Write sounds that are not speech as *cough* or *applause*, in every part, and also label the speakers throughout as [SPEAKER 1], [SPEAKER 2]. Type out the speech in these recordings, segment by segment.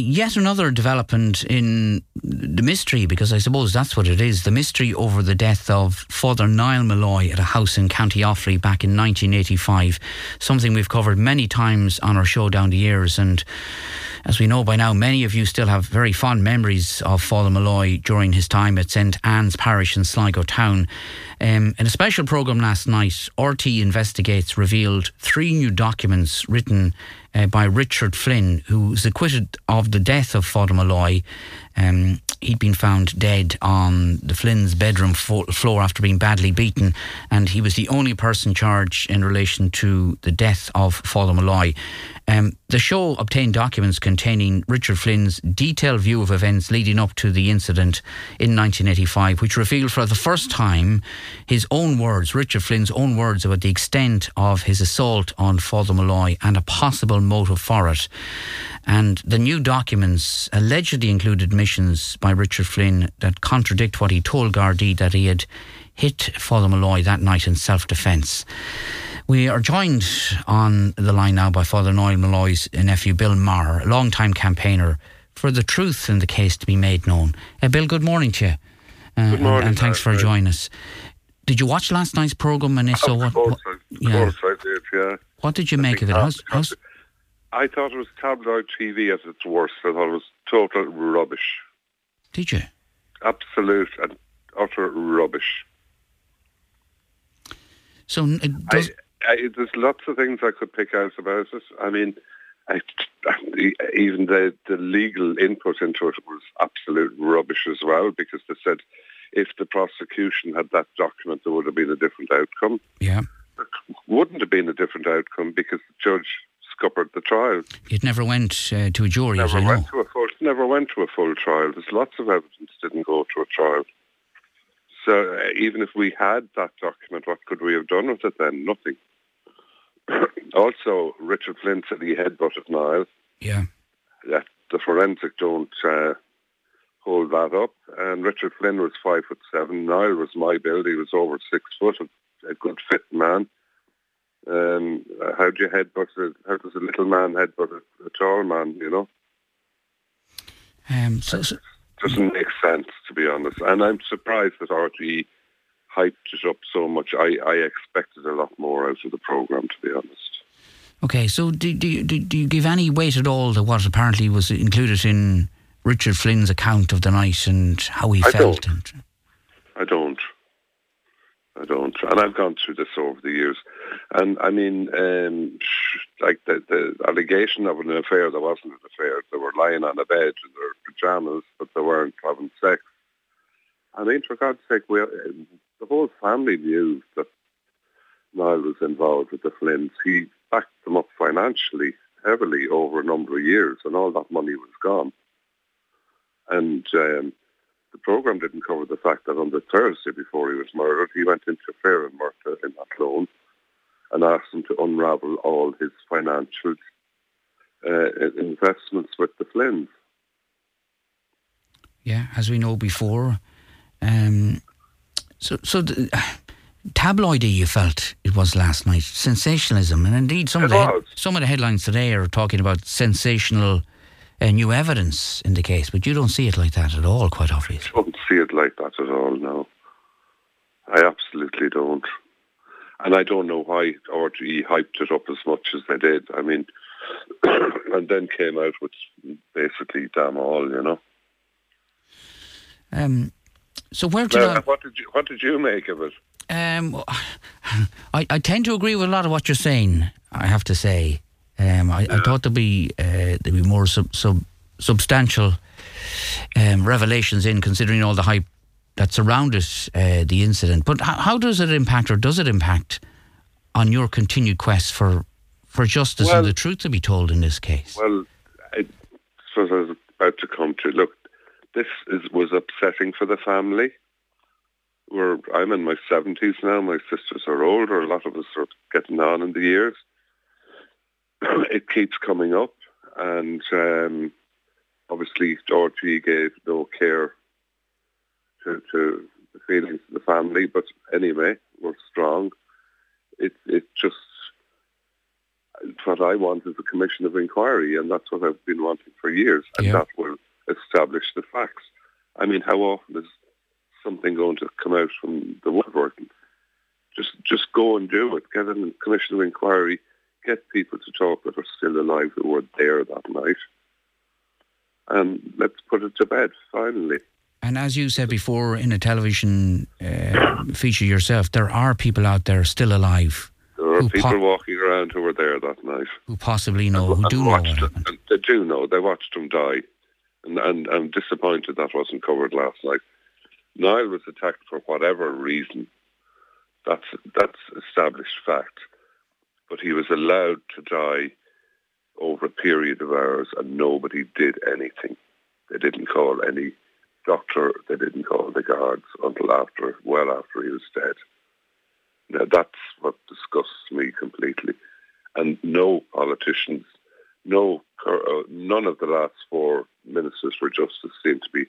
[SPEAKER 1] yet another development in the mystery, because I suppose that's what it is the mystery over the death of Father Niall Molloy at a house in County Offaly back in 1985. Something we've covered many times on our show down the years. And as we know by now, many of you still have very fond memories of Father Molloy during his time at St Anne's Parish in Sligo Town. Um, in a special programme last night, RT Investigates revealed three new documents written uh, by Richard Flynn, who was acquitted of the death of Father Molloy. Um, he'd been found dead on the Flynn's bedroom fo- floor after being badly beaten, and he was the only person charged in relation to the death of Father Molloy. Um, the show obtained documents containing Richard Flynn's detailed view of events leading up to the incident in 1985, which revealed for the first time his own words, Richard Flynn's own words, about the extent of his assault on Father Molloy and a possible motive for it. And the new documents allegedly include admissions by Richard Flynn that contradict what he told Gardaí that he had hit Father Molloy that night in self defence. We are joined on the line now by Father Niall Molloy's nephew, Bill Maher, a long-time campaigner for the truth in the case to be made known. Uh, Bill, good morning to you.
[SPEAKER 2] Uh, good morning.
[SPEAKER 1] And, and thanks for joining us. Did you watch last night's programme? And if so, what?
[SPEAKER 2] what yeah. I did, yeah.
[SPEAKER 1] What did you I make of it? How's, how's...
[SPEAKER 2] I thought it was tabloid TV at its worst. I thought it was total rubbish.
[SPEAKER 1] Did you?
[SPEAKER 2] Absolute and utter rubbish.
[SPEAKER 1] So does...
[SPEAKER 2] I, I, there's lots of things I could pick out about it. I mean, I, even the, the legal input into it was absolute rubbish as well because they said if the prosecution had that document, there would have been a different outcome.
[SPEAKER 1] Yeah.
[SPEAKER 2] It wouldn't have been a different outcome because the judge scuppered the trial.
[SPEAKER 1] It never went uh, to a jury,
[SPEAKER 2] never
[SPEAKER 1] as I
[SPEAKER 2] went
[SPEAKER 1] know.
[SPEAKER 2] To a full, never went to a full trial. There's lots of evidence didn't go to a trial. So uh, even if we had that document, what could we have done with it then? Nothing. *clears throat* also, Richard Flynn said he headbutted Niall.
[SPEAKER 1] Yeah.
[SPEAKER 2] That the forensic don't uh, hold that up. And Richard Flynn was five foot seven. Niall was my build. He was over six foot, a good fit man. Um, how do you headbutt? A, how does a little man headbutt a, a tall man? You know.
[SPEAKER 1] Um, so, so,
[SPEAKER 2] doesn't make sense to be honest. And I'm surprised that RTE hyped it up so much. I, I expected a lot more out of the program, to be honest.
[SPEAKER 1] Okay, so do, do, do, do you give any weight at all to what apparently was included in Richard Flynn's account of the night and how he
[SPEAKER 2] I
[SPEAKER 1] felt?
[SPEAKER 2] Don't. I don't. And I've gone through this over the years. And I mean, um, like the, the allegation of an affair, there wasn't an affair. They were lying on a bed in their pajamas, but they weren't having sex. I mean, for God's sake, we, the whole family knew that Niall was involved with the Flynns. He backed them up financially heavily over a number of years, and all that money was gone. And um, the program didn't cover the fact that on the Thursday before he was murdered, he went into Fair and Murta in Athlone and asked them to unravel all his financial uh, investments with the Flynns.
[SPEAKER 1] Yeah, as we know before. Um, so, so the, tabloidy you felt it was last night, sensationalism, and indeed some
[SPEAKER 2] it
[SPEAKER 1] of the
[SPEAKER 2] was.
[SPEAKER 1] some of the headlines today are talking about sensational uh, new evidence in the case, but you don't see it like that at all, quite obviously.
[SPEAKER 2] I don't see it like that at all. No, I absolutely don't, and I don't know why RTE hyped it up as much as they did. I mean, *coughs* and then came out with basically damn all, you know.
[SPEAKER 1] Um, so where did
[SPEAKER 2] Well,
[SPEAKER 1] I,
[SPEAKER 2] what did you what did you make of it?
[SPEAKER 1] um, *laughs* I, I tend to agree with a lot of what you're saying. I have to say, um, I, I thought there'd be uh, there'd be more sub, sub, substantial um, revelations in, considering all the hype that surrounded uh, the incident. But how, how does it impact, or does it impact, on your continued quest for for justice
[SPEAKER 2] Well-
[SPEAKER 1] and the truth to be told in this case?
[SPEAKER 2] Well, I suppose I was about to come to look. This is was upsetting for the family. We're, I'm in my seventies now. My sisters are older. A lot of us are getting on in the years. *clears throat* it keeps coming up, and um, obviously RT gave no care to, to the feelings of the family. But anyway, we're strong. It it just what I want is a commission of inquiry, and that's what I've been wanting for years, and
[SPEAKER 1] Yeah.
[SPEAKER 2] that will establish the facts. I mean, how often is something going to come out from the woodwork? Just, just go and do it. Get a commission of inquiry. Get people to talk that are still alive who were there that night, and let's put it to bed finally.
[SPEAKER 1] And as you said before in a television uh, *coughs* feature yourself, there are people out there still alive
[SPEAKER 2] There are people
[SPEAKER 1] po-
[SPEAKER 2] walking around who were there that night.
[SPEAKER 1] who possibly know, who do know what happened.
[SPEAKER 2] and they do know. They watched him die, and, and I'm disappointed that wasn't covered last night. Niall was attacked for whatever reason. That's that's established fact. But he was allowed to die over a period of hours, and nobody did anything. They didn't call any doctor. They didn't call the guards until after, well after he was dead. Now that's what disgusts me completely. And no politicians, no, uh, none of the last four ministers for justice seem to be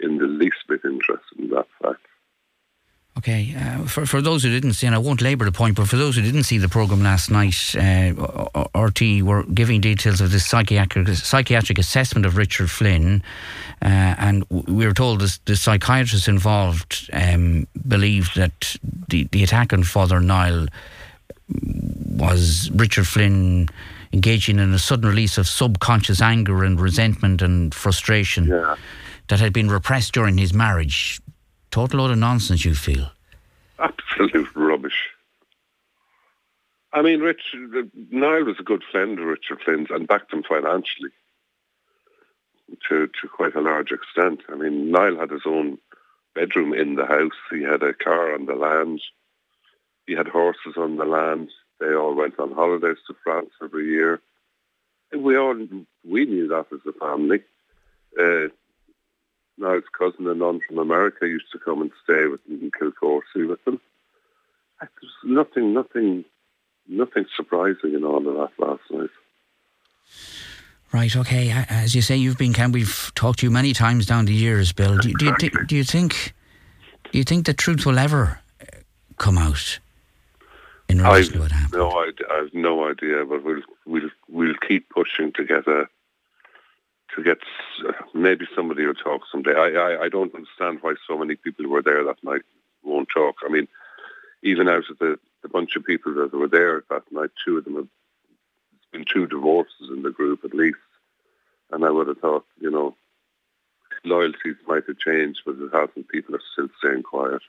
[SPEAKER 2] in the least bit interested in that fact.
[SPEAKER 1] Okay, uh, for, for those who didn't see, and I won't labour the point, but for those who didn't see the programme last night, uh, RT were giving details of this psychiatric, psychiatric assessment of Richard Flynn, uh, and we were told this, the psychiatrist involved um, believed that the, the attack on Father Niall was Richard Flynn engaging in a sudden release of subconscious anger and resentment and frustration
[SPEAKER 2] Yeah.
[SPEAKER 1] that had been repressed during his marriage. Total load of nonsense, you feel.
[SPEAKER 2] Absolute rubbish. I mean, Richard, Niall was a good friend of Richard Flynn's and backed him financially to, to quite a large extent. I mean, Niall had his own bedroom in the house. He had a car on the land. He had horses on the land. They all went on holidays to France every year. We all we knew that as a family. Uh, Niall's cousin and aunt from America used to come and stay with him in Kilcoursey with them. There's nothing, nothing, nothing surprising in all of that last night.
[SPEAKER 1] Right, okay. As you say, you've been, Ken, we've talked to you many times down the years, Bill. Do, do, you,
[SPEAKER 2] Exactly.
[SPEAKER 1] do you think do you think the truth will ever uh, come out in relation
[SPEAKER 2] I've
[SPEAKER 1] to what happened?
[SPEAKER 2] no, idea, I've no idea, but we'll we'll we'll keep pushing to get a to get maybe somebody will talk someday. I, I I don't understand why so many people were there that night won't talk. I mean, even out of the the bunch of people that were there that night, two of them have been two divorces in the group at least, and I would have thought, you know, loyalties might have changed, but it hasn't. People are still staying quiet.